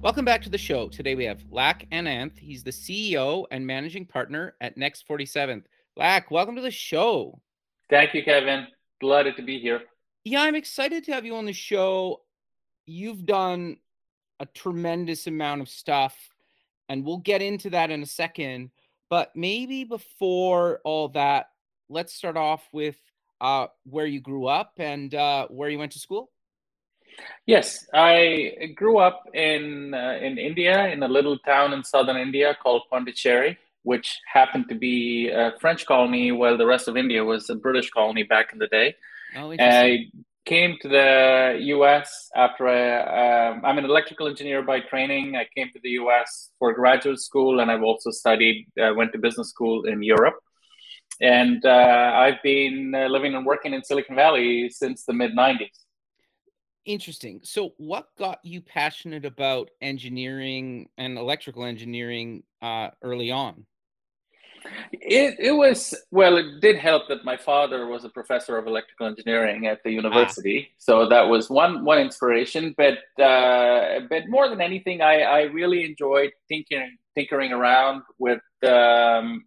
Welcome back to the show. Today we have Lak Ananth. He's the CEO and managing partner at Next 47th. Lak, welcome to the show. Thank you, Kevin. Delighted to be here. Yeah, I'm excited to have you on the show. You've done a tremendous amount of stuff, and we'll get into that in a second. But maybe before all that, let's start off with uh, where you grew up and uh, where you went to school. Yes, I grew up in uh, in India in a little town in southern India called Pondicherry, which happened to be a French colony, while the rest of India was a British colony back in the day. Oh, I came to the U.S. after I, um, I'm an electrical engineer by training. I came to the U.S. for graduate school, and I've also studied, uh, went to business school in Europe. And uh, I've been uh, living and working in Silicon Valley since the mid 90s. Interesting. So, what got you passionate about engineering and electrical engineering uh, early on? It, it was well. It did help that my father was a professor of electrical engineering at the university, ah. so that was one one inspiration. But uh, but more than anything, I, I really enjoyed thinking tinkering around with um,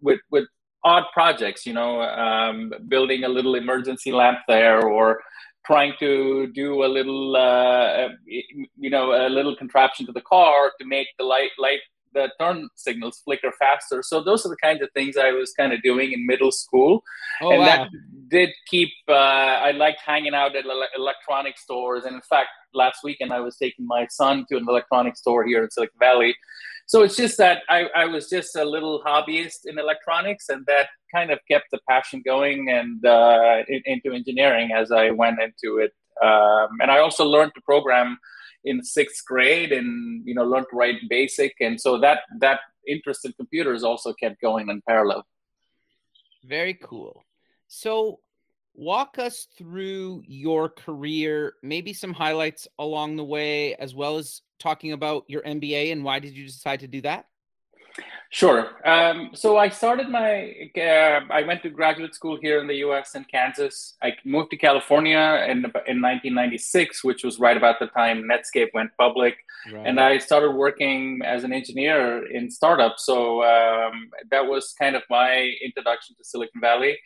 with with odd projects. You know, um, building a little emergency lamp there, or trying to do a little, uh, you know, a little contraption to the car to make the light, light, the turn signals flicker faster. So those are the kinds of things I was kind of doing in middle school, oh, and wow. that did keep. Uh, I liked hanging out at electronic stores, and in fact, last weekend I was taking my son to an electronic store here in Silicon Valley. So it's just that I, I was just a little hobbyist in electronics, and that kind of kept the passion going and uh, in, into engineering as I went into it. Um, and I also learned to program in sixth grade, and you know, learned to write BASIC, and so that that interest in computers also kept going in parallel. Very cool. So, walk us through your career, maybe some highlights along the way, as well as talking about your MBA and why did you decide to do that? Sure. Um, so I started my, uh, I went to graduate school here in the US in Kansas. I moved to California in, in 1996, which was right about the time Netscape went public. Right. And I started working as an engineer in startups. So um, that was kind of my introduction to Silicon Valley.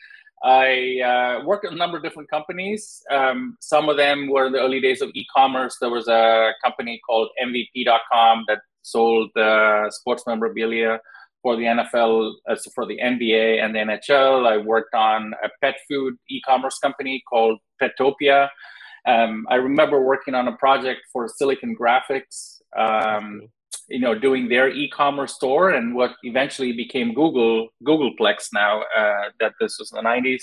I uh, worked at a number of different companies. Um, some of them were in the early days of e-commerce. There was a company called MVP.com that sold uh, sports memorabilia for the NFL, uh, for the NBA and the NHL. I worked on a pet food e-commerce company called Petopia. Um, I remember working on a project for Silicon Graphics, um, you know, doing their e-commerce store and what eventually became Google, Googleplex now, uh, that this was in the 90s.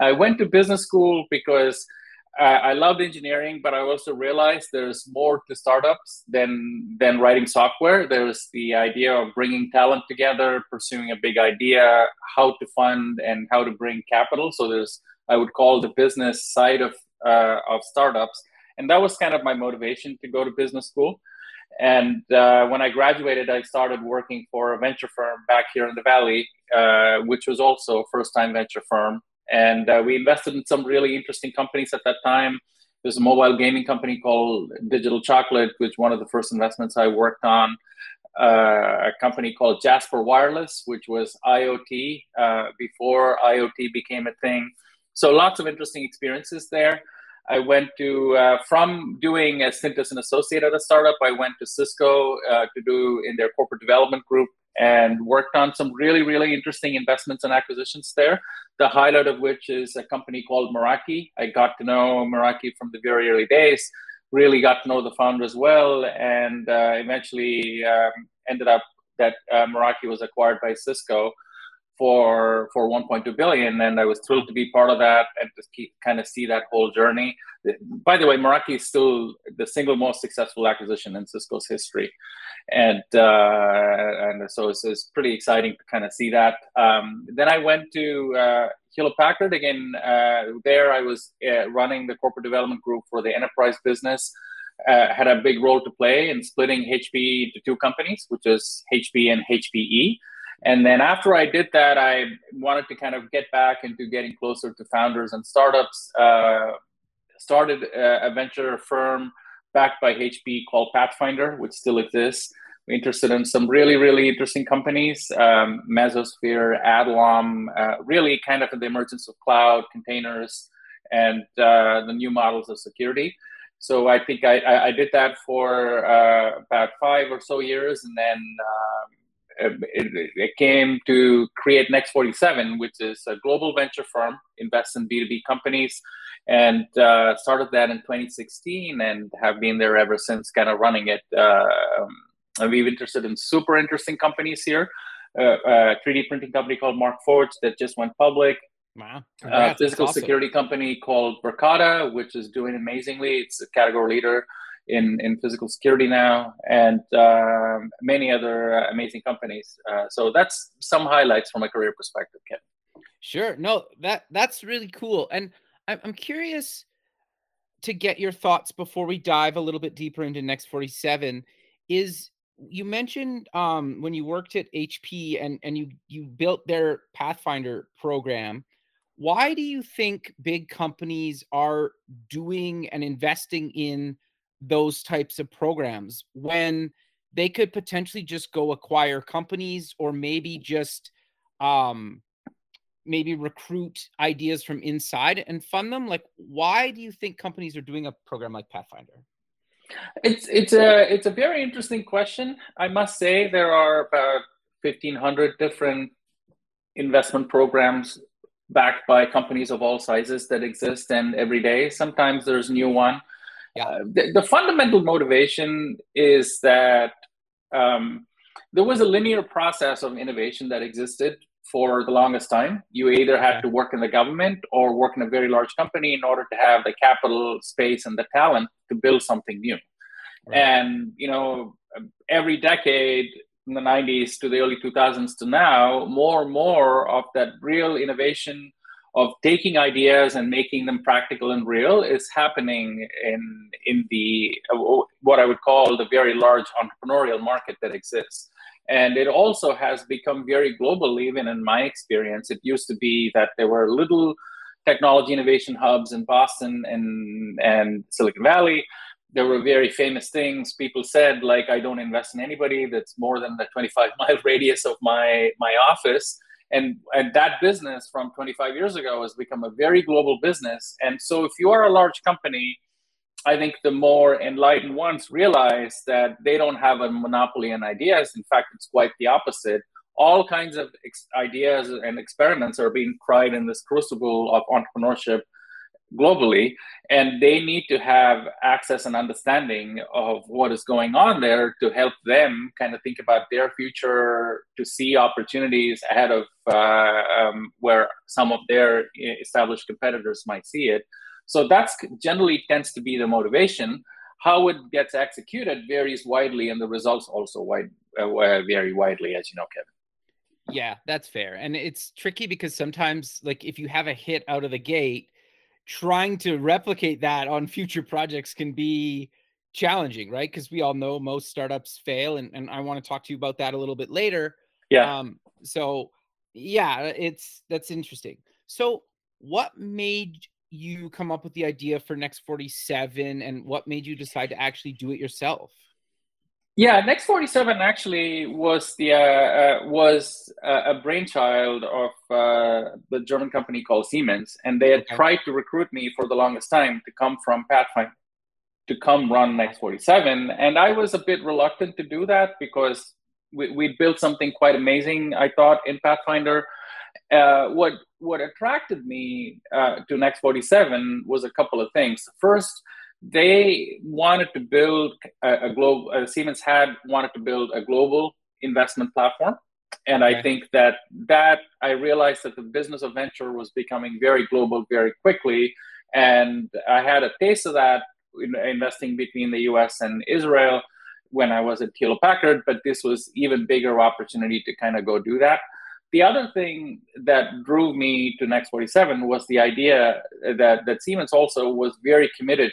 I went to business school because uh, I loved engineering, but I also realized there's more to startups than than writing software. There's the idea of bringing talent together, pursuing a big idea, how to fund, and how to bring capital. So there's I would call the business side of uh, of startups, and that was kind of my motivation to go to business school. And uh, when I graduated, I started working for a venture firm back here in the Valley, uh, which was also a first time venture firm and uh, we invested in some really interesting companies at that time. There's a mobile gaming company called Digital Chocolate, which one of the first investments I worked on. Uh, a company called Jasper Wireless, which was IoT uh, before IoT became a thing. So lots of interesting experiences there. I went to uh, from doing as an associate at a startup. I went to Cisco uh, to do in their corporate development group and worked on some really, really interesting investments and acquisitions there. The highlight of which is a company called Meraki. I got to know Meraki from the very early days, really got to know the founder as well, and uh, eventually um, ended up that uh, Meraki was acquired by Cisco for for 1.2 billion, and I was thrilled to be part of that and to keep, kind of see that whole journey. By the way, Meraki is still the single most successful acquisition in Cisco's history, and uh, and so it's, it's, pretty exciting to kind of see that. Um, then I went to uh, Hewlett Packard again. Uh, there, I was uh, running the corporate development group for the enterprise business. Uh, had a big role to play in splitting HP into two companies, which is HP and HPE. And then after I did that, I wanted to kind of get back into getting closer to founders and startups. Uh, started a, venture firm backed by HP called Pathfinder, which still exists. We're interested in some really, really interesting companies, um, Mesosphere, Adallom, uh, really kind of in the emergence of cloud containers and uh, the new models of security. So I think I, I, I did that for uh, about five or so years, and then um, it, it, came to create Next 47, which is a global venture firm, invests in B2B companies, and uh, started that in 2016 and have been there ever since, kind of running it. Uh, um, we've interested in super interesting companies here. Uh, a 3D printing company called Mark Markforged that just went public. Wow. A physical awesome. security company called Verkada, which is doing amazingly. It's a category leader in, in physical security now, and um, many other uh, amazing companies. Uh, so that's some highlights from a career perspective, Kevin. Sure. No, that that's really cool, and I'm, I'm curious to get your thoughts before we dive a little bit deeper into Next 47. Is you mentioned um, when you worked at HP and and you you built their Pathfinder program. Why do you think big companies are doing and investing in those types of programs when they could potentially just go acquire companies or maybe just um maybe recruit ideas from inside and fund them? Like why do you think companies are doing a program like pathfinder? It's it's a it's a very interesting question. I must say there are about 1500 different investment programs backed by companies of all sizes that exist and every day. Sometimes there's new one yeah. Uh, the, the, fundamental motivation is that um, there was a linear process of innovation that existed for the longest time. You either had to work in the government or work in a very large company in order to have the capital space and the talent to build something new. Right. And you know, every decade from the 90s to the early 2000s to now, more and more of that real innovation of taking ideas and making them practical and real is happening in in the what I would call the very large entrepreneurial market that exists. And it also has become very global, even in my experience. It used to be that there were little technology innovation hubs in Boston and, and Silicon Valley. There were very famous things people said, like, I don't invest in anybody that's more than the 25 mile radius of my, my office and and that business from 25 years ago has become a very global business. And so if you are a large company i think the more enlightened ones realize that they don't have a monopoly on ideas. In fact it's quite the opposite. All kinds of ex- ideas and experiments are being tried in this crucible of entrepreneurship globally and they need to have access and understanding of what is going on there to help them kind of think about their future to see opportunities ahead of uh, um, where some of their established competitors might see it. So that's generally tends to be the motivation. How it gets executed varies widely and the results also wide, uh, vary widely as you know kevin. Yeah that's fair. And it's tricky because sometimes like if you have a hit out of the gate trying to replicate that on future projects can be challenging, right? Because we all know most startups fail, and, and I want to talk to you about that a little bit later. Yeah. Um, so yeah, it's that's interesting. So what made you come up with the idea for Next 47 and what made you decide to actually do it yourself? Yeah, Next Forty Seven actually was the uh, uh, was a brainchild of uh, the German company called Siemens, and they had okay. tried to recruit me for the longest time to come from Pathfinder to come run Next Forty Seven, and I was a bit reluctant to do that because we we built something quite amazing. I thought in Pathfinder. Uh, what what attracted me uh, to Next Forty Seven was a couple of things. First they wanted to build a, a global uh, siemens had wanted to build a global investment platform and okay. I think that that I realized that the business of venture was becoming very global very quickly, and I had a taste of that in investing between the U.S. and Israel when I was at Hewlett Packard, but this was even bigger opportunity to kind of go do that. The other thing that drove me to Next 47 was the idea that that Siemens also was very committed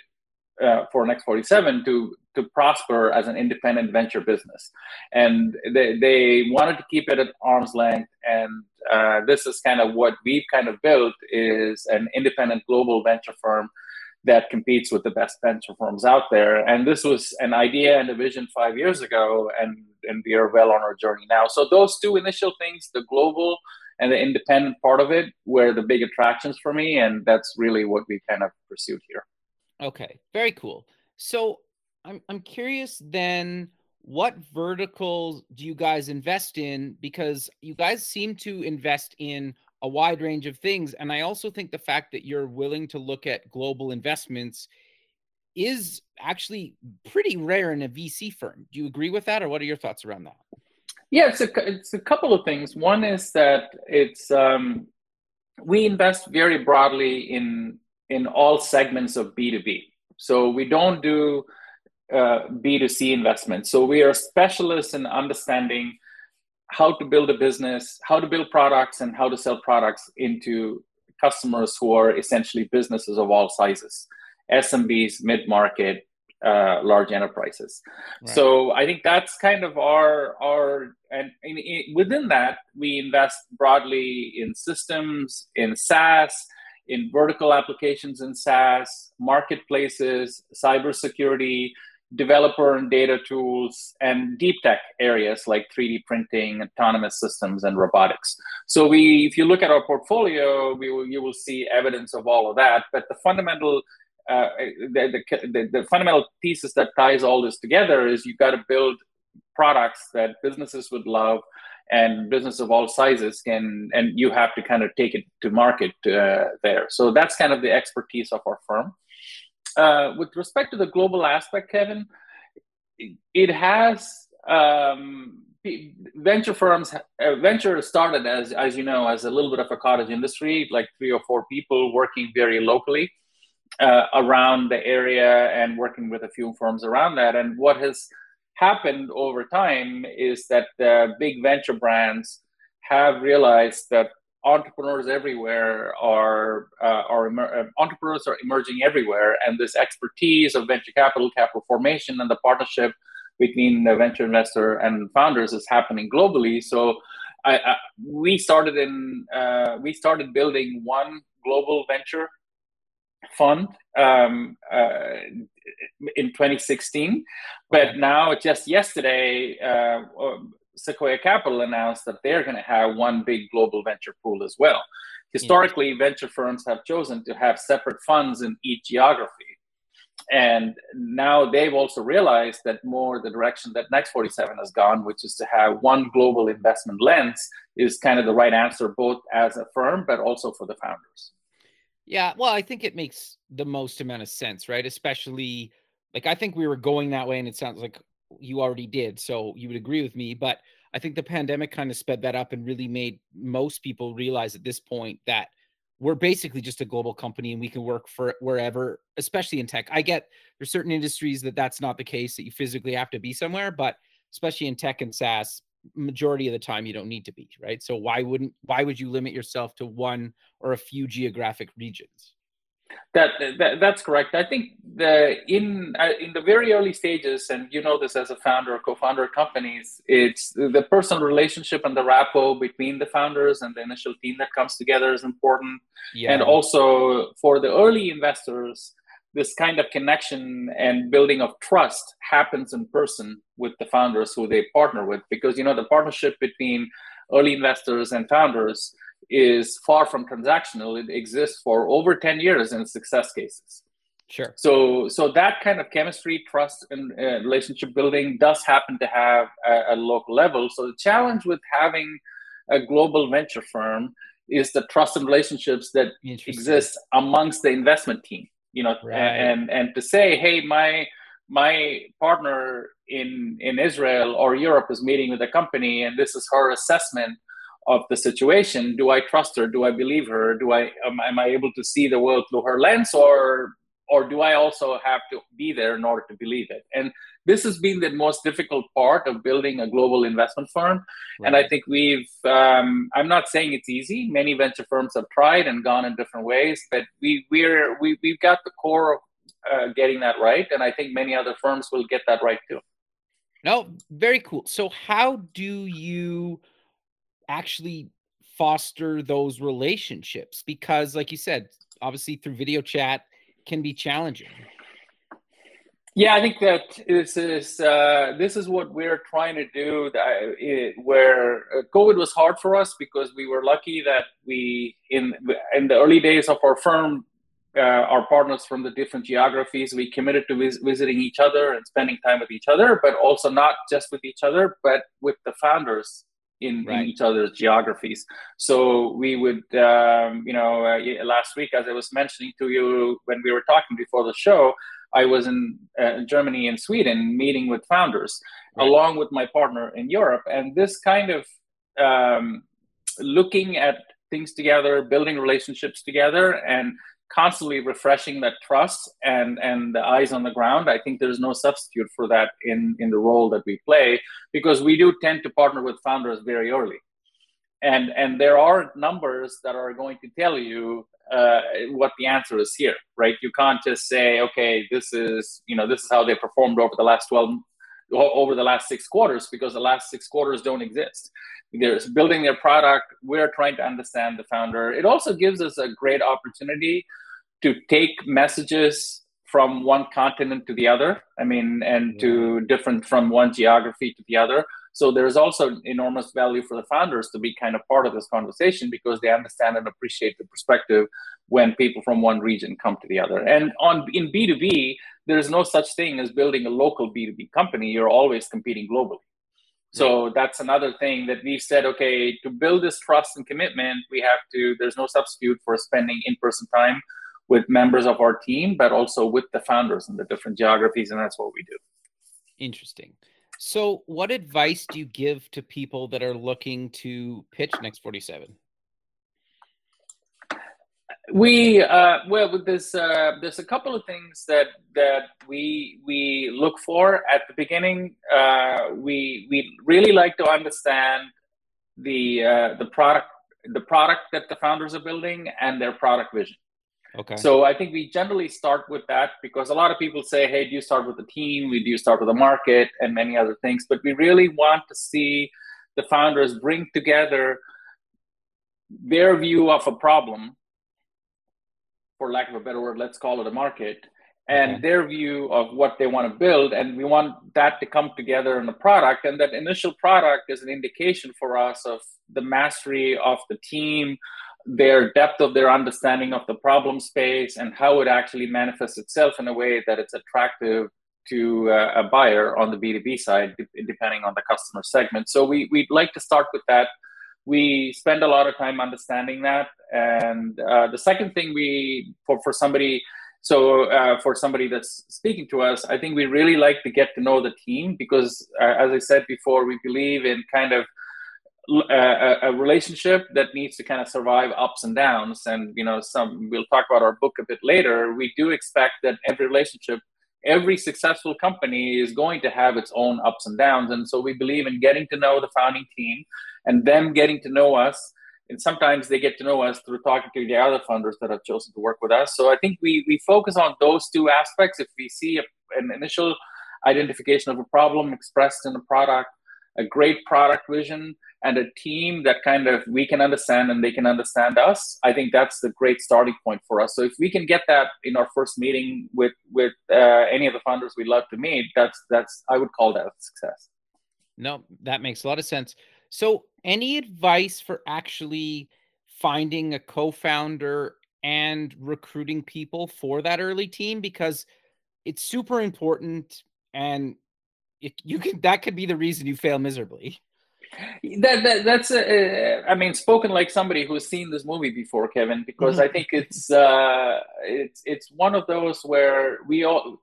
uh, for Next 47 to to prosper as an independent venture business, and they they wanted to keep it at arm's length. And uh, this is kind of what we've kind of built is an independent global venture firm that competes with the best venture firms out there. And this was an idea and a vision five years ago, and and we are well on our journey now. So those two initial things, the global and the independent part of it, were the big attractions for me, and that's really what we kind of pursued here. Okay, very cool. So I'm I'm curious then what verticals do you guys invest in because you guys seem to invest in a wide range of things. And I also think the fact that you're willing to look at global investments is actually pretty rare in a VC firm. Do you agree with that, or what are your thoughts around that? Yeah, it's a, it's a couple of things. One is that it's um, we invest very broadly in in all segments of B2B. So we don't do uh, B2C investments. So we are specialists in understanding how to build a business, how to build products, and how to sell products into customers who are essentially businesses of all sizes SMBs, mid market, uh, large enterprises. Right. So I think that's kind of our our and in, in, within that we invest broadly in systems, in SaaS, in vertical applications in SaaS, marketplaces, cybersecurity, developer and data tools and deep tech areas like 3D printing, autonomous systems, and robotics. So we, if you look at our portfolio, we will, you will see evidence of all of that. But the fundamental, uh, the, the, the, fundamental thesis that ties all this together is you got to build products that businesses would love and business of all sizes can and you have to kind of take it to market uh, there so that's kind of the expertise of our firm uh, with respect to the global aspect, Kevin, it has um, venture firms. Uh, venture started as, as you know, as a little bit of a cottage industry, like three or four people working very locally uh, around the area and working with a few firms around that. And what has happened over time is that the big venture brands have realized that entrepreneurs everywhere are uh, are emer- uh, entrepreneurs are emerging everywhere, and this expertise of venture capital, capital formation, and the partnership between the venture investor and founders is happening globally. So, I, I, we started in uh, we started building one global venture fund um, uh, in 2016, but now just yesterday uh, Sequoia Capital announced that they're going to have one big global venture pool as well. Historically, yeah. venture firms have chosen to have separate funds in each geography. And now they've also realized that more the direction that Next 47 has gone, which is to have one global investment lens, is kind of the right answer, both as a firm, but also for the founders. Yeah, well, I think it makes the most amount of sense, right? Especially like I think we were going that way, and it sounds like you already did, so you would agree with me. But I think the pandemic kind of sped that up and really made most people realize at this point that we're basically just a global company and we can work for wherever, especially in tech. I get there's certain industries that that's not the case that you physically have to be somewhere, but especially in tech and SaaS, majority of the time you don't need to be, right? So why wouldn't why would you limit yourself to one or a few geographic regions? That, that, that's correct. I think the in uh, in the very early stages, and you know this as a founder or co-founder of companies, it's the personal relationship and the rapport between the founders and the initial team that comes together is important. Yeah. And also for the early investors, this kind of connection and building of trust happens in person with the founders who they partner with, because you know the partnership between early investors and founders is far from transactional. It exists for over 10 years in success cases. Sure. So, so that kind of chemistry, trust, and uh, relationship building does happen to have a, a local level. So, the challenge with having a global venture firm is the trust and relationships that exist amongst the investment team. You know, right. and and to say, hey, my my partner in in Israel or Europe is meeting with a company, and this is her assessment of the situation. Do I trust her? Do I believe her? Do I am, am I able to see the world through her lens, or or do I also have to be there in order to believe it? And this has been the most difficult part of building a global investment firm. Right. And I think we've, um, I'm not saying it's easy. Many venture firms have tried and gone in different ways, but we, we're, we, we've got the core of uh, getting that right. And I think many other firms will get that right too. No, very cool. So, how do you actually foster those relationships? Because, like you said, obviously through video chat can be challenging. Yeah, I think that this is uh, this is what we're trying to do. That where uh, COVID was hard for us because we were lucky that we in in the early days of our firm, uh, our partners from the different geographies, we committed to vis- visiting each other and spending time with each other, but also not just with each other, but with the founders in, right. in each other's geographies. So we would, um, you know, uh, last week, as I was mentioning to you when we were talking before the show, I was in uh, Germany and Sweden meeting with founders right. along with my partner in Europe. And this kind of um, looking at things together, building relationships together, and constantly refreshing that trust and and the eyes on the ground i think there's no substitute for that in in the role that we play because we do tend to partner with founders very early and and there are numbers that are going to tell you uh, what the answer is here, right? You can't just say, okay, this is you know this is how they performed over the last twelve over the last six quarters because the last six quarters don't exist. They're building their product. We're trying to understand the founder. It also gives us a great opportunity to take messages from one continent to the other. I mean, and to different from one geography to the other. So there's also enormous value for the founders to be kind of part of this conversation because they understand and appreciate the perspective when people from one region come to the other. And on in B2B, there's no such thing as building a local B2B company. You're always competing globally. So that's another thing that we've said, okay, to build this trust and commitment, we have to, there's no substitute for spending in-person time with members of our team, but also with the founders in the different geographies. And that's what we do. Interesting. So, what advice do you give to people that are looking to pitch Next 47? We uh, well, with this, uh, there's a couple of things that that we we look for at the beginning. Uh, we we really like to understand the uh, the product the product that the founders are building and their product vision. Okay. So I think we generally start with that because a lot of people say, hey, do you start with the team? We Do you start with the market and many other things? But we really want to see the founders bring together their view of a problem, for lack of a better word, let's call it a market, and okay. their view of what they want to build. And we want that to come together in a product. And that initial product is an indication for us of the mastery of the team their depth of their understanding of the problem space and how it actually manifests itself in a way that it's attractive to uh, a buyer on the B2B side, depending on the customer segment. So we, we'd like to start with that. We spend a lot of time understanding that. And uh, the second thing we, for, for somebody, so uh, for somebody that's speaking to us, I think we really like to get to know the team because, uh, as I said before, we believe in kind of a, a, relationship that needs to kind of survive ups and downs and you know some we'll talk about our book a bit later we do expect that every relationship every successful company is going to have its own ups and downs. And so we believe in getting to know the founding team and them getting to know us. And sometimes they get to know us through talking to the other funders that have chosen to work with us. So i think we we focus on those two aspects. If we see a, an initial identification of a problem expressed in a product a great product vision and a team that kind of we can understand and they can understand us i think that's the great starting point for us. So if we can get that in our first meeting with with uh, any of the founders we'd love to meet that's that's i would call that a success. No that makes a lot of sense. So any advice for actually finding a co-founder and recruiting people for that early team? Because it's super important and it, you can that could be the reason you fail miserably that, that that's uh, I mean spoken like somebody who's seen this movie before Kevin because mm-hmm. I think it's uh it's it's one of those where we all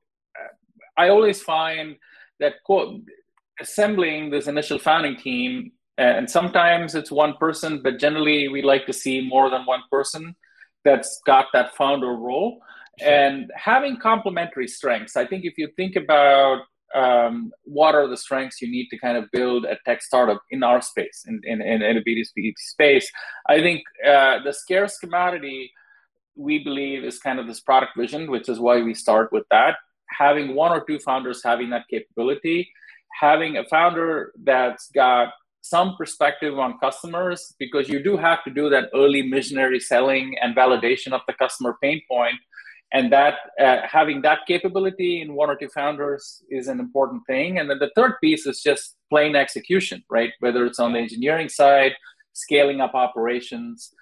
I always find that quote, assembling this initial founding team, and sometimes it's one person, but generally we like to see more than one person that's got that founder role. Sure. And having complementary strengths. I think if you think about um, what are the strengths you need to kind of build a tech startup in our space, in, in, in a B2B space, I think uh, the scarce commodity we believe is kind of this product vision, which is why we start with that. Having one or two founders having that capability, having a founder that's got some perspective on customers, because you do have to do that early missionary selling and validation of the customer pain point and that uh, having that capability in one or two founders is an important thing. And then the third piece is just plain execution right? Whether it's on the engineering side scaling up operations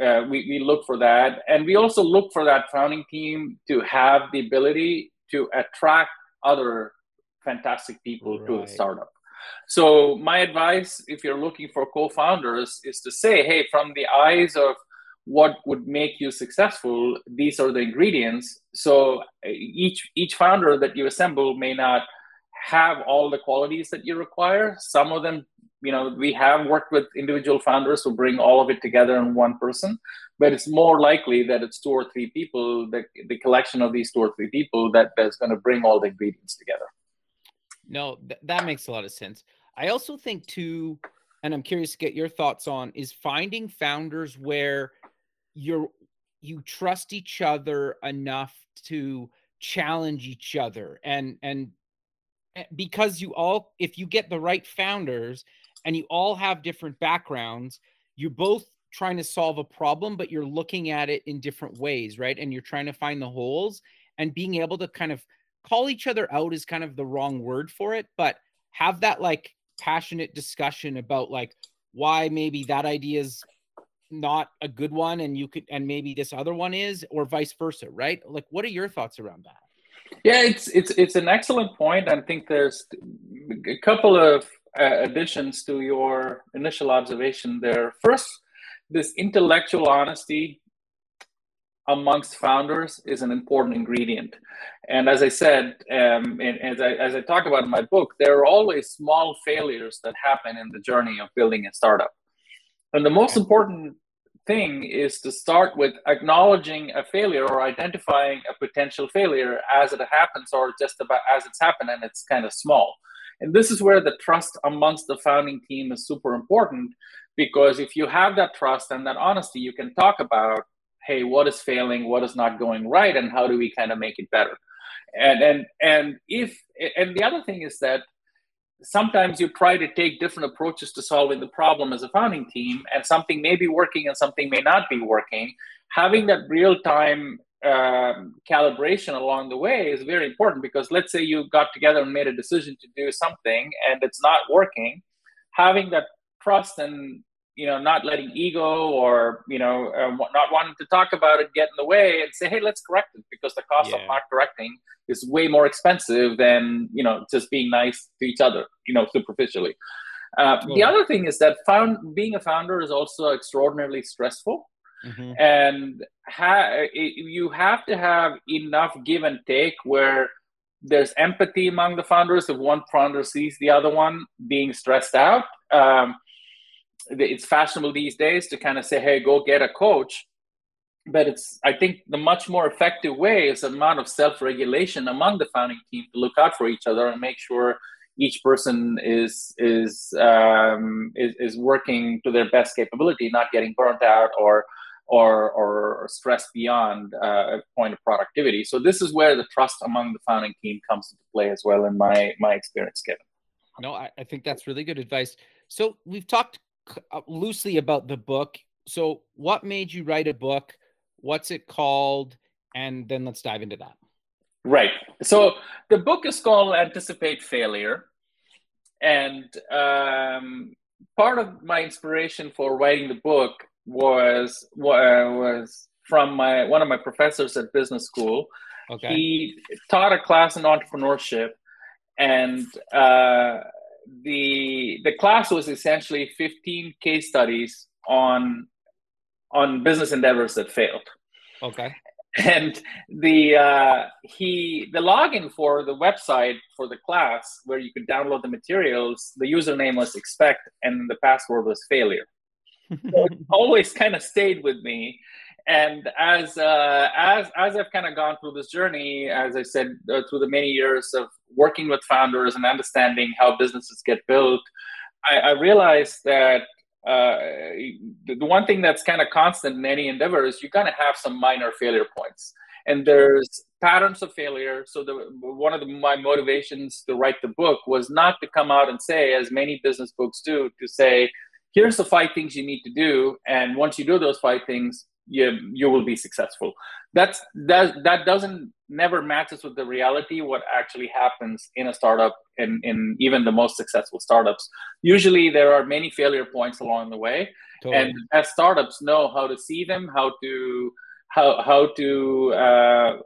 uh, we, we look for that. And we also look for that founding team to have the ability to attract other fantastic people right. to the startup. So my advice if you're looking for co-founders is to say hey from the eyes of what would make you successful these are the ingredients. So uh, each each founder that you assemble may not have all the qualities that you require. Some of them you know we have worked with individual founders who bring all of it together in one person but it's more likely that it's two or three people the, the collection of these two or three people that that's going to bring all the ingredients together. No th- that makes a lot of sense. I also think too and i'm curious to get your thoughts on is finding founders where you're you trust each other enough to challenge each other. And and eh, because you all if you get the right founders and you all have different backgrounds you're both trying to solve a problem but you're looking at it in different ways right? And you're trying to find the holes. And being able to kind of call each other out is kind of the wrong word for it but have that like passionate discussion about like why maybe that idea is not a good one and you could and maybe this other one is or vice versa right? Like what are your thoughts around that? Yeah it's it's it's an excellent point. I think there's a couple of uh, additions to your initial observation there. First this intellectual honesty amongst founders is an important ingredient. And as i said um, and as I, as I talk about in my book there are always small failures that happen in the journey of building a startup. And the most important thing is to start with acknowledging a failure or identifying a potential failure as it happens or just about as it's happened and it's kind of small. And this is where the trust amongst the founding team is super important because if you have that trust and that honesty, you can talk about, hey, what is failing, what is not going right, and how do we kind of make it better. And and and if and the other thing is that sometimes you try to take different approaches to solving the problem as a founding team, and something may be working and something may not be working. Having that real time um, calibration along the way is very important because let's say you got together and made a decision to do something and it's not working. Having that trust and you know not letting ego or you know uh, not wanting to talk about it get in the way and say hey let's correct it because the cost yeah. of not correcting is way more expensive than you know just being nice to each other you know superficially uh, the other thing is that found being a founder is also extraordinarily stressful mm-hmm. and ha- you have to have enough give and take where there's empathy among the founders if one founder sees the other one being stressed out um, it's fashionable these days to kind of say, hey, go get a coach. But it's, I think, the much more effective way is an amount of self regulation among the founding team to look out for each other and make sure each person is is um, is, is working to their best capability, not getting burnt out or or or stressed beyond uh, a point of productivity. So this is where the trust among the founding team comes into play as well, in my my experience, Kevin. No, I, I think that's really good advice. So we've talked loosely about the book. So, what made you write a book? What's it called? And then let's dive into that. Right. So, the book is called Anticipate Failure. And um, part of my inspiration for writing the book was was from my one of my professors at business school. Okay. He taught a class in entrepreneurship, and uh, the the class was essentially 15 case studies on on business endeavors that failed. Okay. and the uh, he the login for the website for the class where you could download the materials the username was expect and the password was failure so it always kind of stayed with me and as uh, as as i've kind of gone through this journey as i said uh, through the many years of working with founders and understanding how businesses get built i, I realized that uh, the, one thing that's kind of constant in any endeavor is you're to have some minor failure points. And there's patterns of failure. So the one of the, my motivations to write the book was not to come out and say as many business books do to say here's the five things you need to do and once you do those five things you you will be successful. That's that that doesn't never matches with the reality what actually happens in a startup and in even the most successful startups. Usually there are many failure points along the way. Totally. and as startups know how to see them how to how how to uh,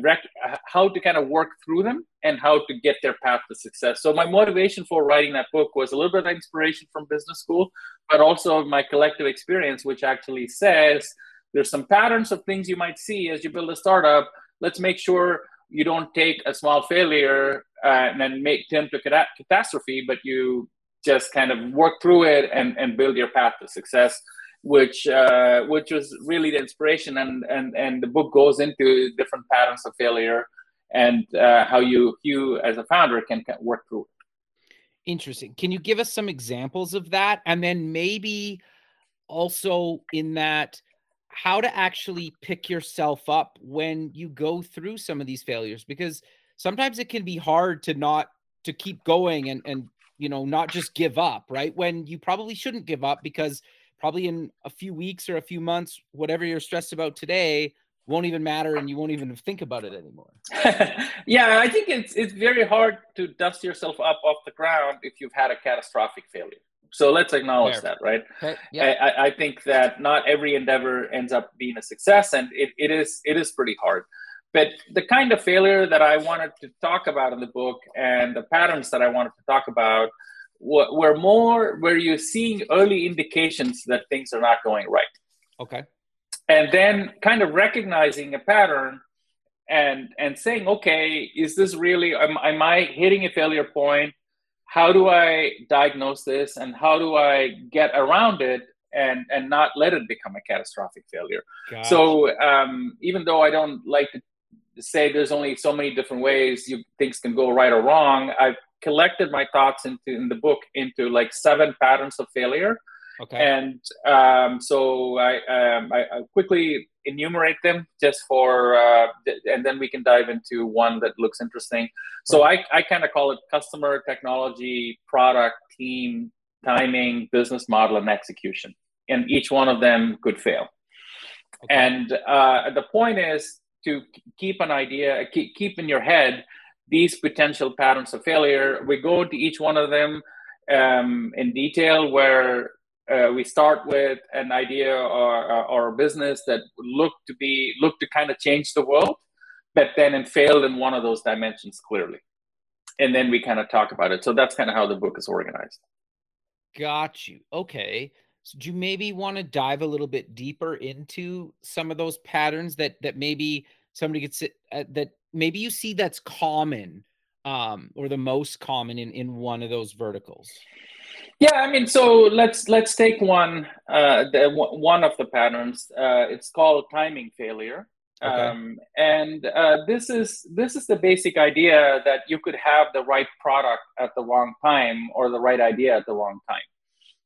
rec- how to kind of work through them and how to get their path to success. So my motivation for writing that book was a little bit of inspiration from business school, but also my collective experience, which actually says there's some patterns of things you might see as you build a startup. Let's make sure you don't take a small failure uh, and then make turn to catastrophe, but you just kind of work through it and, and build your path to success which uh, which was really the inspiration and and and the book goes into different patterns of failure and uh, how you you as a founder can, can work through it. Interesting. Can you give us some examples of that? And then maybe also in that how to actually pick yourself up when you go through some of these failures? Because sometimes it can be hard to not to keep going and and you know not just give up right? When you probably shouldn't give up because probably in a few weeks or a few months, whatever you're stressed about today won't even matter and you won't even think about it anymore. yeah, I think it's it's very hard to dust yourself up off the ground if you've had a catastrophic failure. So let's acknowledge Fair. that, right? Okay. Yeah. I, I think that not every endeavor ends up being a success, and it, it is it is pretty hard. But the kind of failure that I wanted to talk about in the book and the patterns that I wanted to talk about were more where you're seeing early indications that things are not going right. Okay. And then kind of recognizing a pattern and and saying, okay, is this really am, am I hitting a failure point? How do I diagnose this and how do I get around it and and not let it become a catastrophic failure? Gotcha. So um, even though I don't like to say there's only so many different ways you things can go right or wrong, I've collected my thoughts into in the book into like seven patterns of failure. Okay. And um, so I, um, I, I, quickly enumerate them just for, uh, and then we can dive into one that looks interesting. So right. I, I kind of call it customer, technology, product, team, timing, business model, and execution. And each one of them could fail. Okay. And uh, the point is to keep an idea, keep, keep in your head these potential patterns of failure. We go to each one of them um, in detail where uh, we start with an idea or, a business that look to be look to kind of change the world, but then it failed in one of those dimensions clearly, and then we kind of talk about it. So that's kind of how the book is organized. Got you. Okay. So do you maybe want to dive a little bit deeper into some of those patterns that that maybe somebody gets it uh, that maybe you see that's common um, or the most common in, in one of those verticals? Yeah, I mean, so let's let's take one uh, the, one of the patterns. Uh, it's called timing failure, okay. um, and uh, this is this is the basic idea that you could have the right product at the wrong time or the right idea at the wrong time.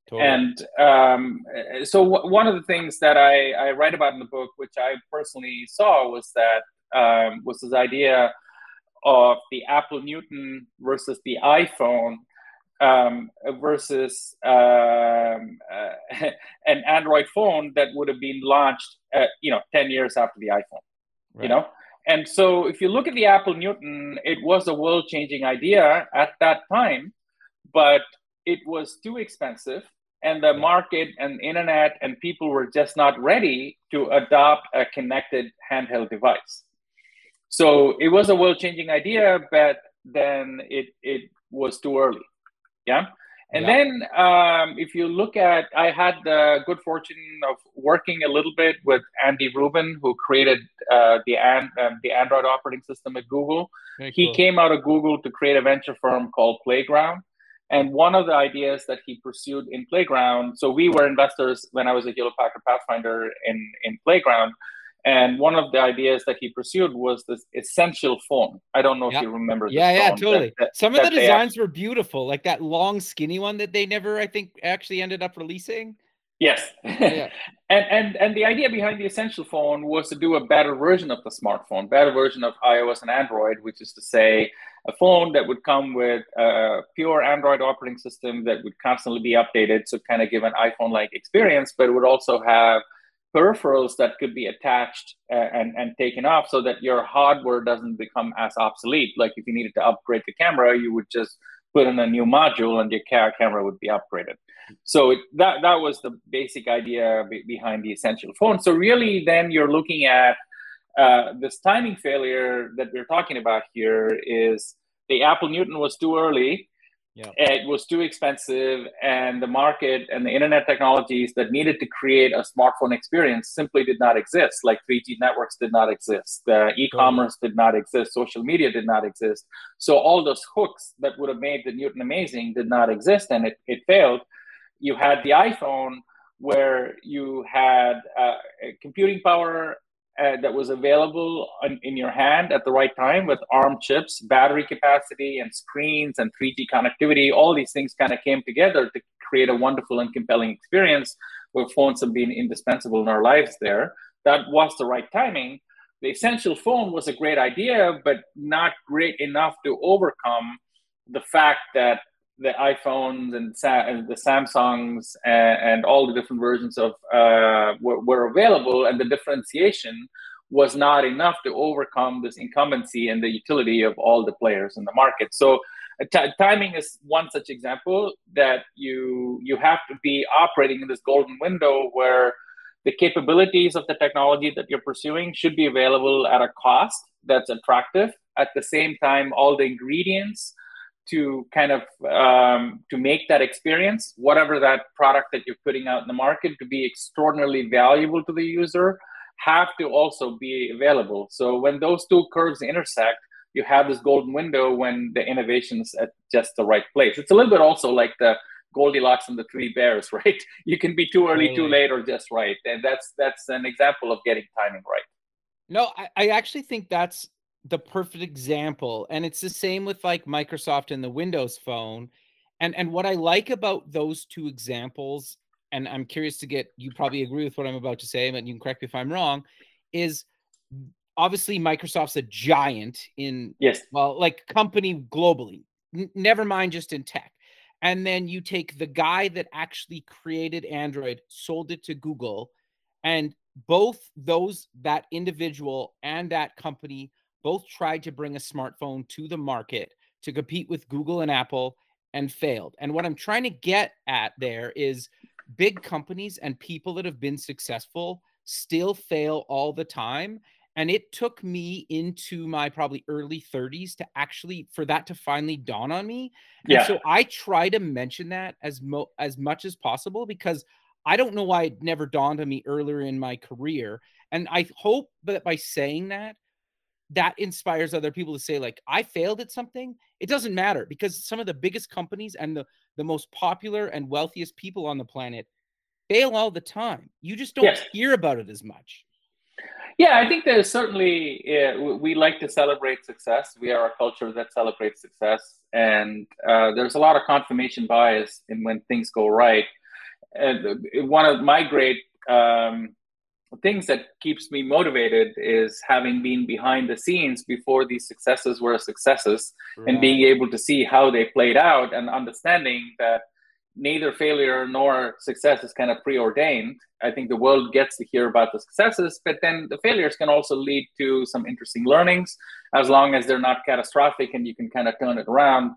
Totally. And um, so, w- one of the things that I, I write about in the book, which I personally saw, was that um, was this idea of the Apple Newton versus the iPhone um, versus um, uh, an Android phone that would have been launched, at, you know, ten years after the iPhone. Right. You know, and so if you look at the Apple Newton, it was a world-changing idea at that time, but it was too expensive and the market and internet and people were just not ready to adopt a connected handheld device so it was a world changing idea, but then it, it was too early. Yeah. And yeah. then, um, if you look at, I had the good fortune of working a little bit with Andy Rubin, who created uh, the um, the Android operating system at Google. Very he cool. came out of Google to create a venture firm called Playground. And one of the ideas that he pursued in Playground, so we were investors when I was a Hewlett Packard Pathfinder in in Playground. And one of the ideas that he pursued was this essential phone. I don't know if you remember. Yeah, yeah, totally. That, that, Some of the designs were beautiful, like that long, skinny one that they never, I think, actually ended up releasing. Yes. Yeah. and, and and the idea behind the essential phone was to do a better version of the smartphone, better version of iOS and Android, which is to say a phone that would come with a pure Android operating system that would constantly be updated, so kind of give an iPhone-like experience, but it would also have peripherals that could be attached and, and taken off so that your hardware doesn't become as obsolete. Like if you needed to upgrade the camera, you would just put in a new module and your camera would be upgraded. So it, that, that was the basic idea be, behind the essential phone. So really then you're looking at uh, this timing failure that we're talking about here is the Apple Newton was too early yeah. It was too expensive, and the market and the internet technologies that needed to create a smartphone experience simply did not exist. Like 3G networks did not exist, the e-commerce did not exist, social media did not exist. So all those hooks that would have made the Newton amazing did not exist, and it, it failed. You had the iPhone, where you had uh, computing power uh, that was available in, in, your hand at the right time with ARM chips, battery capacity, and screens and 3G connectivity. All these things kind of came together to create a wonderful and compelling experience where phones have been indispensable in our lives there. That was the right timing. The essential phone was a great idea, but not great enough to overcome the fact that the iPhones and, the Samsungs and, and, all the different versions of uh, were, were, available, and the differentiation was not enough to overcome this incumbency and the utility of all the players in the market. So, uh, t- timing is one such example that you you have to be operating in this golden window where the capabilities of the technology that you're pursuing should be available at a cost that's attractive. At the same time, all the ingredients to kind of um, to make that experience whatever that product that you're putting out in the market to be extraordinarily valuable to the user have to also be available. So when those two curves intersect you have this golden window when the innovation is at just the right place. It's a little bit also like the goldilocks and the three bears right? You can be too early too late or just right. And that's that's an example of getting timing right. No I, I actually think that's the perfect example and it's the same with like microsoft and the windows phone and and what i like about those two examples and i'm curious to get you probably agree with what i'm about to say but you can correct me if i'm wrong is obviously microsoft's a giant in yes. well like company globally N- never mind just in tech and then you take the guy that actually created android sold it to google and both those that individual and that company both tried to bring a smartphone to the market to compete with Google and Apple and failed. And what I'm trying to get at there is big companies and people that have been successful still fail all the time. And it took me into my probably early 30s to actually for that to finally dawn on me. Yeah. And so I try to mention that as mo- as much as possible because I don't know why it never dawned on me earlier in my career. And I hope that by saying that, that inspires other people to say like i failed at something. It doesn't matter because some of the biggest companies and the the most popular and wealthiest people on the planet fail all the time. You just don't yes. hear about it as much. Yeah i think there's certainly we like to celebrate success. We are a culture that celebrates success. And uh, there's a lot of confirmation bias in when things go right. And one of my great um, things that keeps me motivated is having been behind the scenes before these successes were successes right. and being able to see how they played out and understanding that neither failure nor success is kind of preordained. I think the world gets to hear about the successes but then the failures can also lead to some interesting learnings. As long as they're not catastrophic and you can kind of turn it around.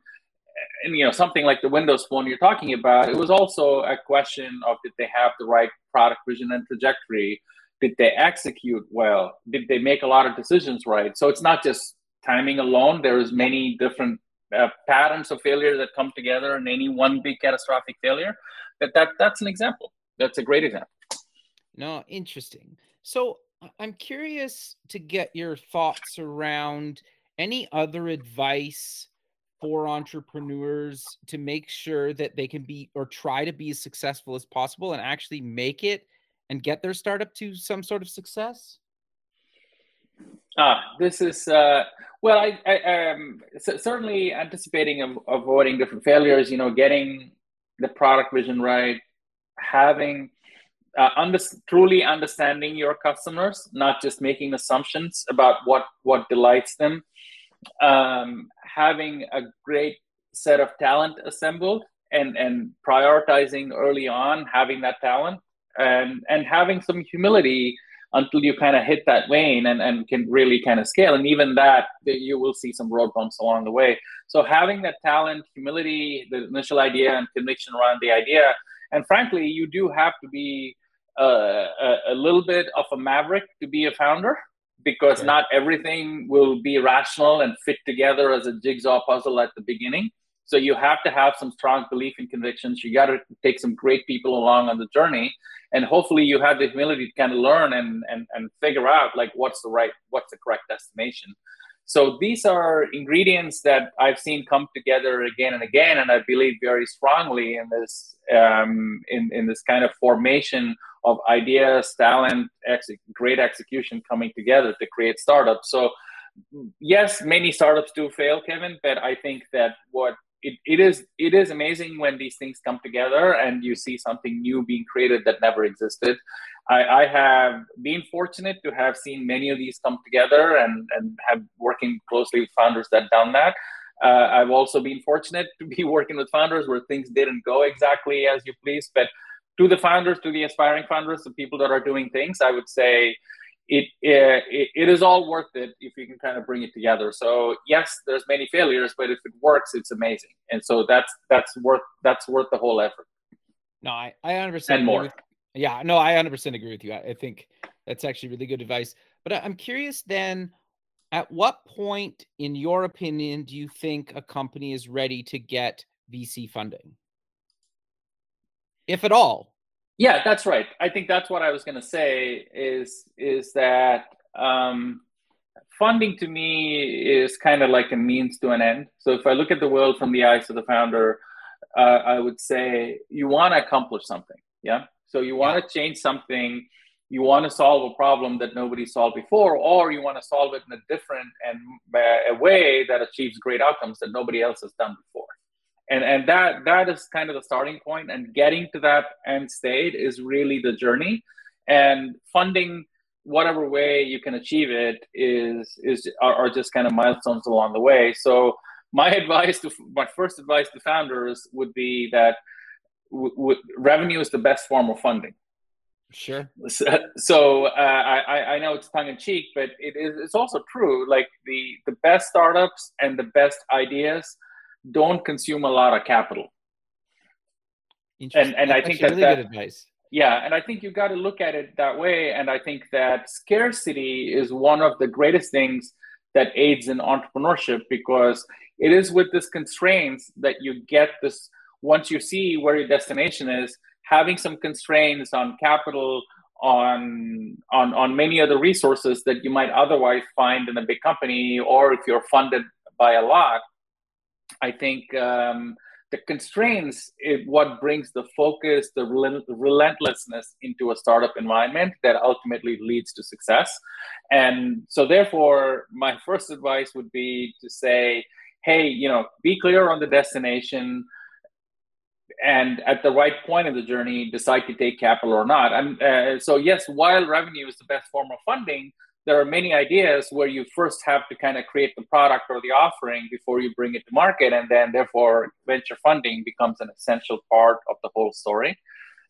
And you know something like the windows phone you're talking about it was also a question of did they have the right product vision and trajectory did they execute well did they make a lot of decisions right so it's not just timing alone there's many different uh, patterns of failure that come together in any one big catastrophic failure. That that that's an example. That's a great example. No, interesting. So I'm curious to get your thoughts around any other advice for entrepreneurs to make sure that they can be or try to be as successful as possible and actually make it and get their startup to some sort of success? Ah, this is uh, well, I, I um, certainly anticipating avoiding different failures. You know, getting the product vision right, having uh, under, truly understanding your customers, not just making assumptions about what what delights them. Um, having a great set of talent assembled and and prioritizing early on, having that talent, and and having some humility until you kind of hit that vein and, and can really kind of scale. And even that, you will see some road bumps along the way. So having that talent, humility, the initial idea, and conviction around the idea, and frankly, you do have to be uh, a, a, little bit of a maverick to be a founder because yeah. not everything will be rational and fit together as a jigsaw puzzle at the beginning. So you have to have some strong belief and convictions. You got to take some great people along on the journey, and hopefully you have the humility to kind of learn and and and figure out like what's the right, what's the correct destination. So these are ingredients that I've seen come together again and again, and I believe very strongly in this um, in in this kind of formation of ideas, talent, ex- great execution coming together to create startups. So yes, many startups do fail, Kevin, but I think that what it, it is it is amazing when these things come together and you see something new being created that never existed. I, I have been fortunate to have seen many of these come together and, and have working closely with founders that done that. Uh, I've also been fortunate to be working with founders where things didn't go exactly as you please. But to the founders, to the aspiring founders, the people that are doing things, I would say it, uh, it, it is all worth it if you can kind of bring it together. So yes, there's many failures, but if it works, it's amazing. And so that's that's worth that's worth the whole effort. No, I I understand and more. With, yeah, no, I 100% agree with you. I, I think that's actually really good advice. But I'm curious then, at what point, in your opinion, do you think a company is ready to get VC funding, if at all? Yeah, that's right. I think that's what I was going to say is is that um, funding to me is kind of like a means to an end. So if I look at the world from the eyes of the founder, uh, I would say you want to accomplish something. Yeah. So you want to yeah. change something. You want to solve a problem that nobody solved before, or you want to solve it in a different and uh, a way that achieves great outcomes that nobody else has done before and and that that is kind of the starting point and getting to that end state is really the journey and funding whatever way you can achieve it is is are, are just kind of milestones along the way so my advice to my first advice to founders would be that w- w- revenue is the best form of funding Sure. So, so uh, I, I know it's tongue in cheek, but it is it's also true. Like the the best startups and the best ideas don't consume a lot of capital. And and I think that's really good advice. Yeah, and I think you got to look at it that way. And I think that scarcity is one of the greatest things that aids in entrepreneurship because it is with this constraints that you get this. Once you see where your destination is, having some constraints on capital, on on on many other resources that you might otherwise find in a big company, or if you're funded by a lot, I think um, the constraints is what brings the focus, the relentlessness into a startup environment that ultimately leads to success. And so, therefore, my first advice would be to say, hey, you know, be clear on the destination and at the right point in the journey decide to take capital or not and uh, so yes while revenue is the best form of funding there are many ideas where you first have to kind of create the product or the offering before you bring it to market and then therefore venture funding becomes an essential part of the whole story.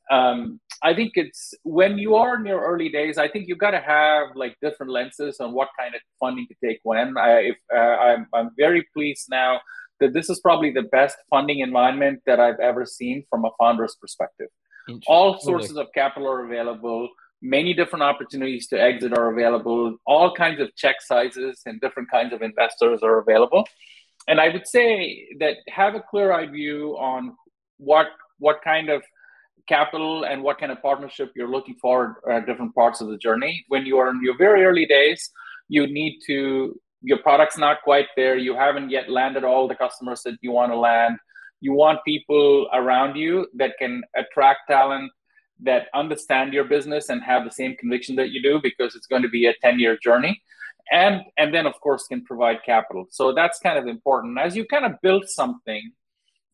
Um, i think it's when you are in your early days i think you've got to have like different lenses on what kind of funding to take when. I, if, uh, I'm, I'm very pleased now that this is probably the best funding environment that i've ever seen from a founder's perspective. All sources of capital are available many different opportunities to exit are available all kinds of check sizes and different kinds of investors are available and I would say that have a clear-eyed view on what what kind of capital and what kind of partnership you're looking for at different parts of the journey. When you are in your very early days, you need to your product's not quite there. You haven't yet landed all the customers that you want to land. You want people around you that can attract talent that understand your business and have the same conviction that you do because it's going to be a 10 year journey. And and then of course can provide capital. So that's kind of important. As you kind of build something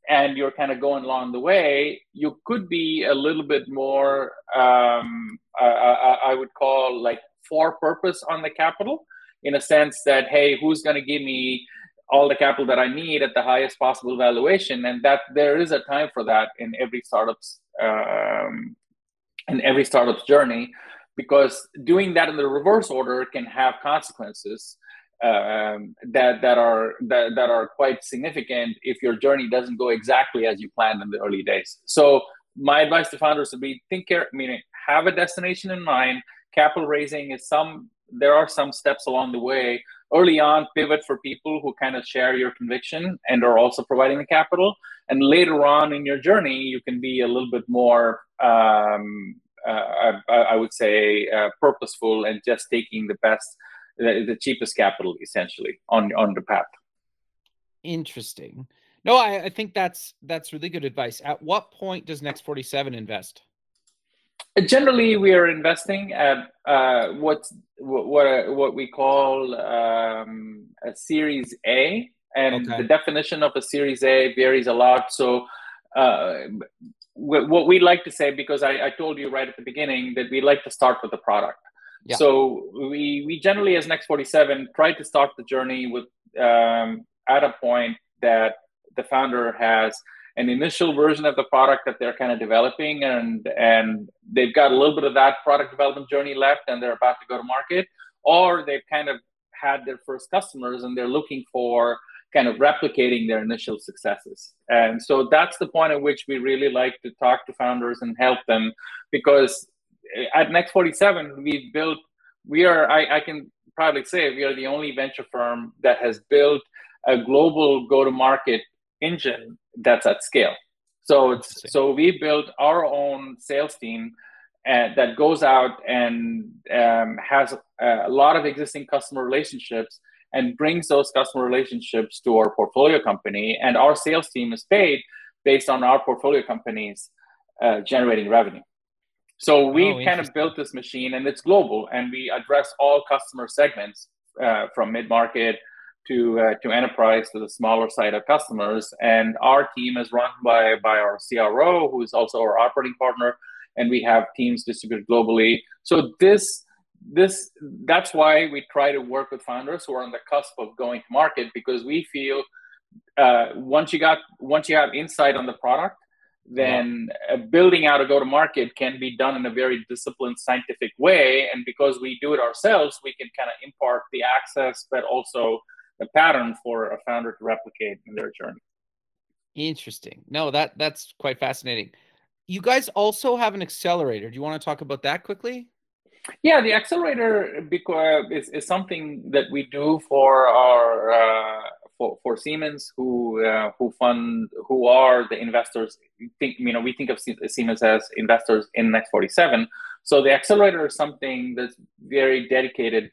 and you're kind of going along the way you could be a little bit more um, I, I would call like for purpose on the capital in a sense that hey who's going to give me all the capital that i need at the highest possible valuation? And that there is a time for that in every startup's um, in every startup's journey because doing that in the reverse order can have consequences um, that that are that, that are quite significant if your journey doesn't go exactly as you planned in the early days. So my advice to founders would be think care, meaning have a destination in mind. Capital raising is some there are some steps along the way. Early on, pivot for people who kind of share your conviction and are also providing the capital. And later on in your journey, you can be a little bit more um, uh, I, I, would say uh, purposeful and just taking the best, the, the, cheapest capital essentially on on the path. Interesting. No, I, I think that's that's really good advice. At what point does Next Forty Seven invest? Generally, we are investing at uh, what what, what we call um, a Series A, and okay. the definition of a Series A varies a lot. So, uh, what we like to say because I, I, told you right at the beginning that we like to start with the product yeah. so we we generally as next 47 try to start the journey with um, at a point that the founder has an initial version of the product that they're kind of developing and and they've got a little bit of that product development journey left and they're about to go to market or they've kind of had their first customers and they're looking for kind of replicating their initial successes. And so that's the point at which we really like to talk to founders and help them because eh, at Next 47, we've built, we are, I, I can proudly say, we are the only venture firm that has built a global go to market engine that's at scale. So it's so we built our own sales team uh, that goes out and um, has a lot of existing customer relationships and brings those customer relationships to our portfolio company. And our sales team is paid based on our portfolio companies uh, generating revenue. So we oh, kind of built this machine and it's global and we address all customer segments uh, from mid market to, uh, to enterprise to the smaller side of customers. And our team is run by, by our CRO, who is also our operating partner. And we have teams distributed globally. So this this that's why we try to work with founders who are on the cusp of going to market because we feel uh, once you got once you have insight on the product then yeah. uh, building out a go to market can be done in a very disciplined scientific way and because we do it ourselves we can kind of impart the access but also the pattern for a founder to replicate in their journey interesting no that that's quite fascinating you guys also have an accelerator do you want to talk about that quickly yeah, the accelerator is, is something that we do for our uh, for, for Siemens who uh, who fund who are the investors. Think you know we think of Siemens as investors in Next Forty Seven. So the accelerator is something that's very dedicated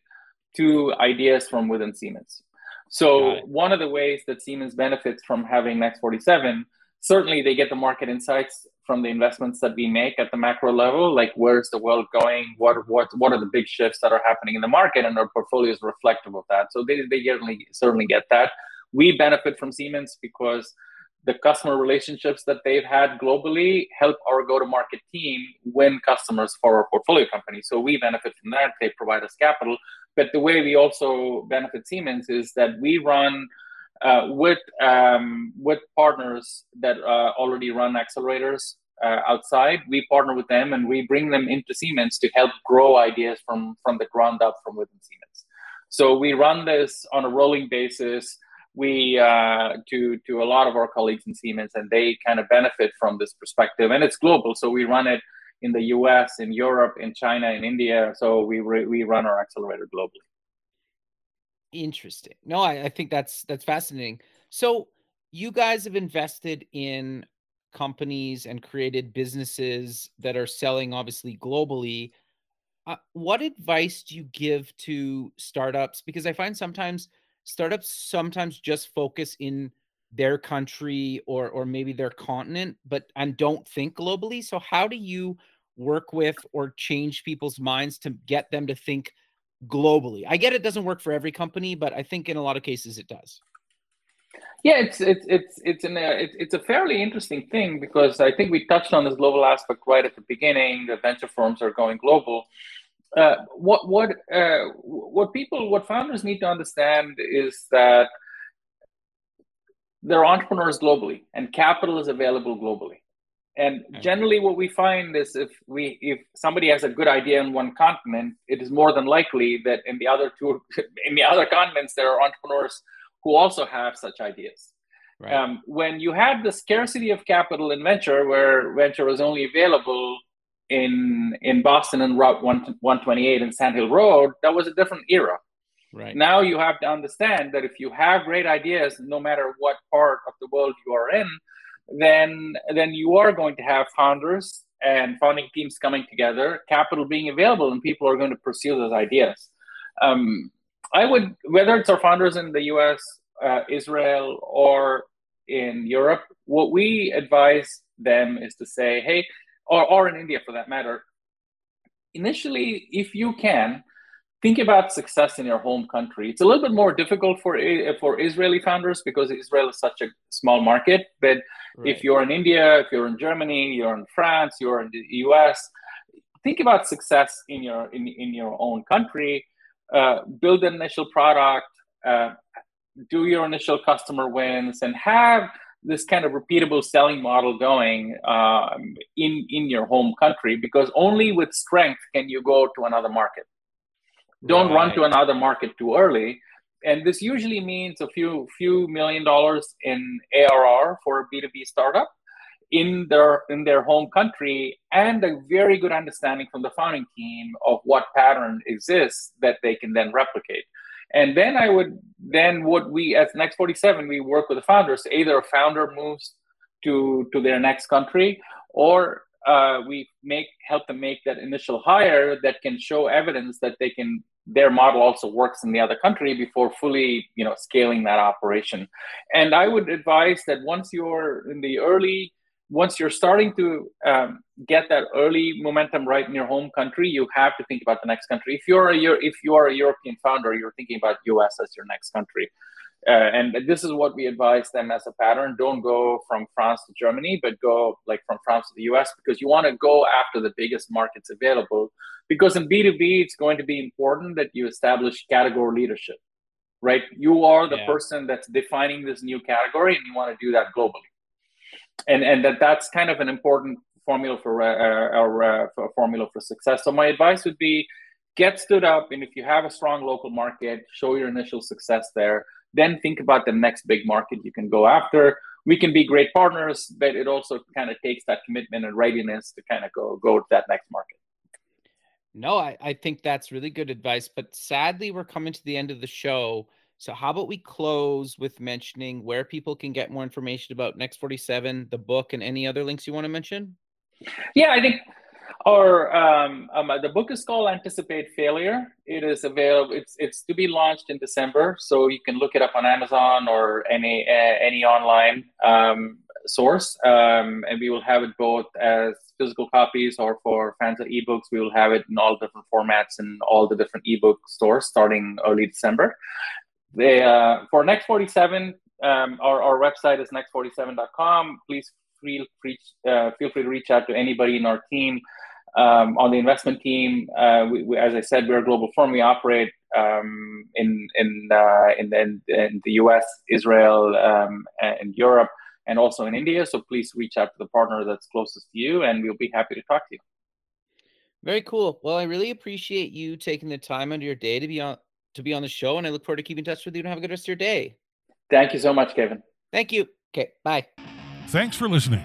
to ideas from within Siemens. So one of the ways that Siemens benefits from having Next Forty Seven certainly they get the market insights from the investments that we make at the macro level like where's the world going what what what are the big shifts that are happening in the market and our portfolio is reflective of that so they, they certainly certainly get that we benefit from siemens because the customer relationships that they've had globally help our go-to-market team win customers for our portfolio company. So we benefit from that. They provide us capital. But the way we also benefit Siemens is that we run uh, with um, with partners that uh, already run accelerators uh, outside. We partner with them and we bring them into Siemens to help grow ideas from from the ground up from within Siemens. So we run this on a rolling basis. We uh, to to a lot of our colleagues in Siemens, and they kind of benefit from this perspective. And it's global, so we run it in the U.S., in Europe, in China, in India. So we re- we run our accelerator globally. Interesting. No, I, I think that's that's fascinating. So you guys have invested in companies and created businesses that are selling obviously globally. Uh, what advice do you give to startups? Because I find sometimes startups sometimes just focus in their country or or maybe their continent, but and don't think globally. So how do you work with or change people's minds to get them to think globally? I get it doesn't work for every company, but I think in a lot of cases it does. Yeah, it's it's it's it's an uh, it's, it's a fairly interesting thing because I think we touched on this global aspect right at the beginning. The venture firms are going global. Uh, what what uh, what people what founders need to understand is that there are entrepreneurs globally and capital is available globally. And generally what we find is if we if somebody has a good idea in one continent it is more than likely that in the other two in the other continents there are entrepreneurs who also have such ideas. Right. um, when you had the scarcity of capital in venture where venture was only available in in boston and route 128 and sand hill road that was a different era Right. Now you have to understand that if you have great ideas, no matter what part of the world you are in, then then you are going to have founders and founding teams coming together, capital being available, and people are going to pursue those ideas. Um, I would, whether it's our founders in the U.S., uh, Israel, or in Europe, what we advise them is to say, hey, or, or in India for that matter, initially, if you can, think about success in your home country. It's a little bit more difficult for for Israeli founders because Israel is such a small market. But right. if you're in India, if you're in Germany, you're in France, you're in the US, think about success in your in, in your own country. Uh, build an initial product, uh, do your initial customer wins, and have this kind of repeatable selling model going um, in in your home country. Because only with strength can you go to another market don't right. run to another market too early and this usually means a few few million dollars in ARR for a B2B startup in their in their home country and a very good understanding from the founding team of what pattern exists that they can then replicate. And then I would then what we as Next 47 we work with the founders either a founder moves to to their next country or uh, we make help them make that initial hire that can show evidence that they can their model also works in the other country before fully you know scaling that operation. And i would advise that once you're in the early once you're starting to um, get that early momentum right in your home country you have to think about the next country. If you're a if you are a european founder you're thinking about us as your next country uh, and this is what we advise them as a pattern. Don't go from France to Germany, but go like from France to the US because you want to go after the biggest markets available. Because in B2B, it's going to be important that you establish category leadership, right? You are the yeah. person that's defining this new category and you want to do that globally. And, and that that's kind of an important formula for, uh, uh, for formula for success. So my advice would be get stood up and if you have a strong local market show your initial success there then think about the next big market you can go after. We can be great partners but it also kind of takes that commitment and readiness to kind of go go to that next market. No I, I think that's really good advice but sadly we're coming to the end of the show. So how about we close with mentioning where people can get more information about next 47 the book and any other links you want to mention? Yeah i think or um, um, the book is called Anticipate Failure. It is available. It's it's to be launched in December, so you can look it up on Amazon or any uh, any online um, source. Um, and we will have it both as physical copies or for fans of ebooks. We will have it in all different formats in all the different ebook stores starting early December. They, uh, for Next 47, um, our, our website is next47.com. Please feel free, uh, feel free to reach out to anybody in our team. Um, on the investment team, uh, we, we, as I said, we're a global firm. We operate um, in in, uh, in, in, in the U.S., Israel, um, and Europe, and also in India. So please reach out to the partner that's closest to you, and we'll be happy to talk to you. Very cool. Well, I really appreciate you taking the time out of your day to be on to be on the show, and I look forward to keeping in touch with you and have a good rest of your day. Thank you so much, Kevin. Thank you. Okay, bye. Thanks for listening.